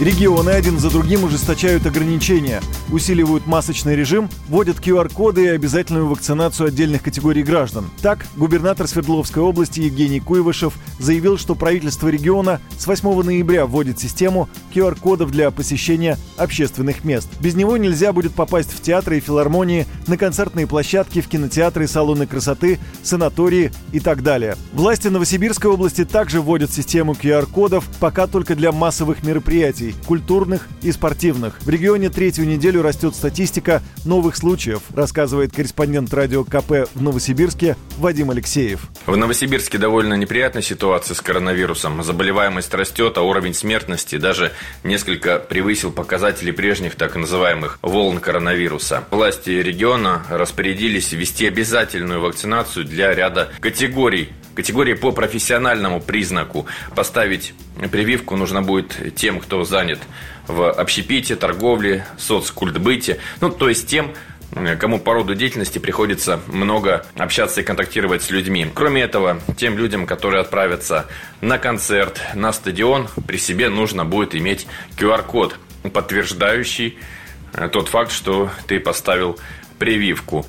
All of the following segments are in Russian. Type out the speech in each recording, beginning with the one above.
Регионы один за другим ужесточают ограничения, усиливают масочный режим, вводят QR-коды и обязательную вакцинацию отдельных категорий граждан. Так, губернатор Свердловской области Евгений Куйвышев заявил, что правительство региона с 8 ноября вводит систему QR-кодов для посещения общественных мест. Без него нельзя будет попасть в театры и филармонии, на концертные площадки, в кинотеатры, салоны красоты, санатории и так далее. Власти Новосибирской области также вводят систему QR-кодов, пока только для массовых мероприятий мероприятий – культурных и спортивных. В регионе третью неделю растет статистика новых случаев, рассказывает корреспондент радио КП в Новосибирске Вадим Алексеев. В Новосибирске довольно неприятная ситуация с коронавирусом. Заболеваемость растет, а уровень смертности даже несколько превысил показатели прежних так называемых волн коронавируса. Власти региона распорядились ввести обязательную вакцинацию для ряда категорий категории по профессиональному признаку. Поставить прививку нужно будет тем, кто занят в общепите, торговле, соцкультбыте, ну, то есть тем, кому по роду деятельности приходится много общаться и контактировать с людьми. Кроме этого, тем людям, которые отправятся на концерт, на стадион, при себе нужно будет иметь QR-код, подтверждающий э, тот факт, что ты поставил прививку.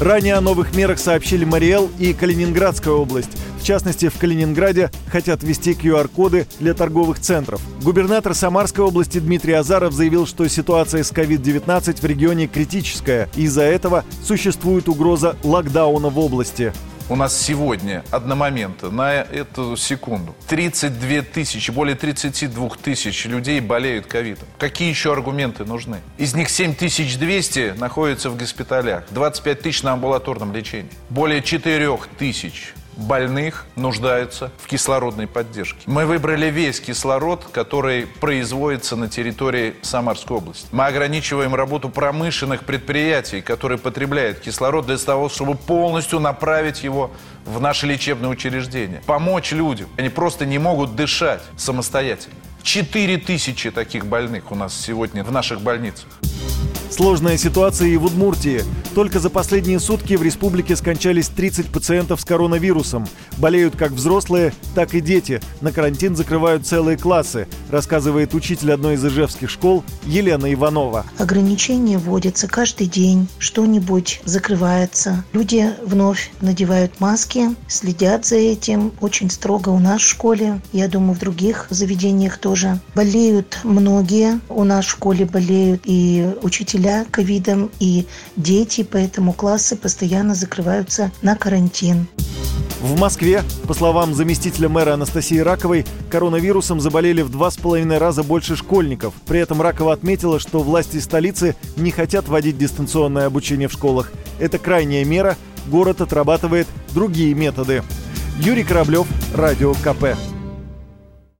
Ранее о новых мерах сообщили Мариэл и Калининградская область. В частности, в Калининграде хотят ввести QR-коды для торговых центров. Губернатор Самарской области Дмитрий Азаров заявил, что ситуация с COVID-19 в регионе критическая. Из-за этого существует угроза локдауна в области. У нас сегодня одномоментно на эту секунду 32 тысячи, более 32 тысяч людей болеют ковидом. Какие еще аргументы нужны? Из них 7200 находятся в госпиталях, 25 тысяч на амбулаторном лечении. Более 4 тысяч больных нуждаются в кислородной поддержке. Мы выбрали весь кислород, который производится на территории Самарской области. Мы ограничиваем работу промышленных предприятий, которые потребляют кислород для того, чтобы полностью направить его в наши лечебные учреждения. Помочь людям. Они просто не могут дышать самостоятельно. Четыре тысячи таких больных у нас сегодня в наших больницах. Сложная ситуация и в Удмуртии. Только за последние сутки в республике скончались 30 пациентов с коронавирусом. Болеют как взрослые, так и дети. На карантин закрывают целые классы, рассказывает учитель одной из ижевских школ Елена Иванова. Ограничения вводятся каждый день, что-нибудь закрывается. Люди вновь надевают маски, следят за этим очень строго у нас в школе. Я думаю, в других заведениях тоже. Болеют многие. У нас в школе болеют и учителя учителя ковидом и дети, поэтому классы постоянно закрываются на карантин. В Москве, по словам заместителя мэра Анастасии Раковой, коронавирусом заболели в два с половиной раза больше школьников. При этом Ракова отметила, что власти столицы не хотят вводить дистанционное обучение в школах. Это крайняя мера, город отрабатывает другие методы. Юрий Кораблев, Радио КП.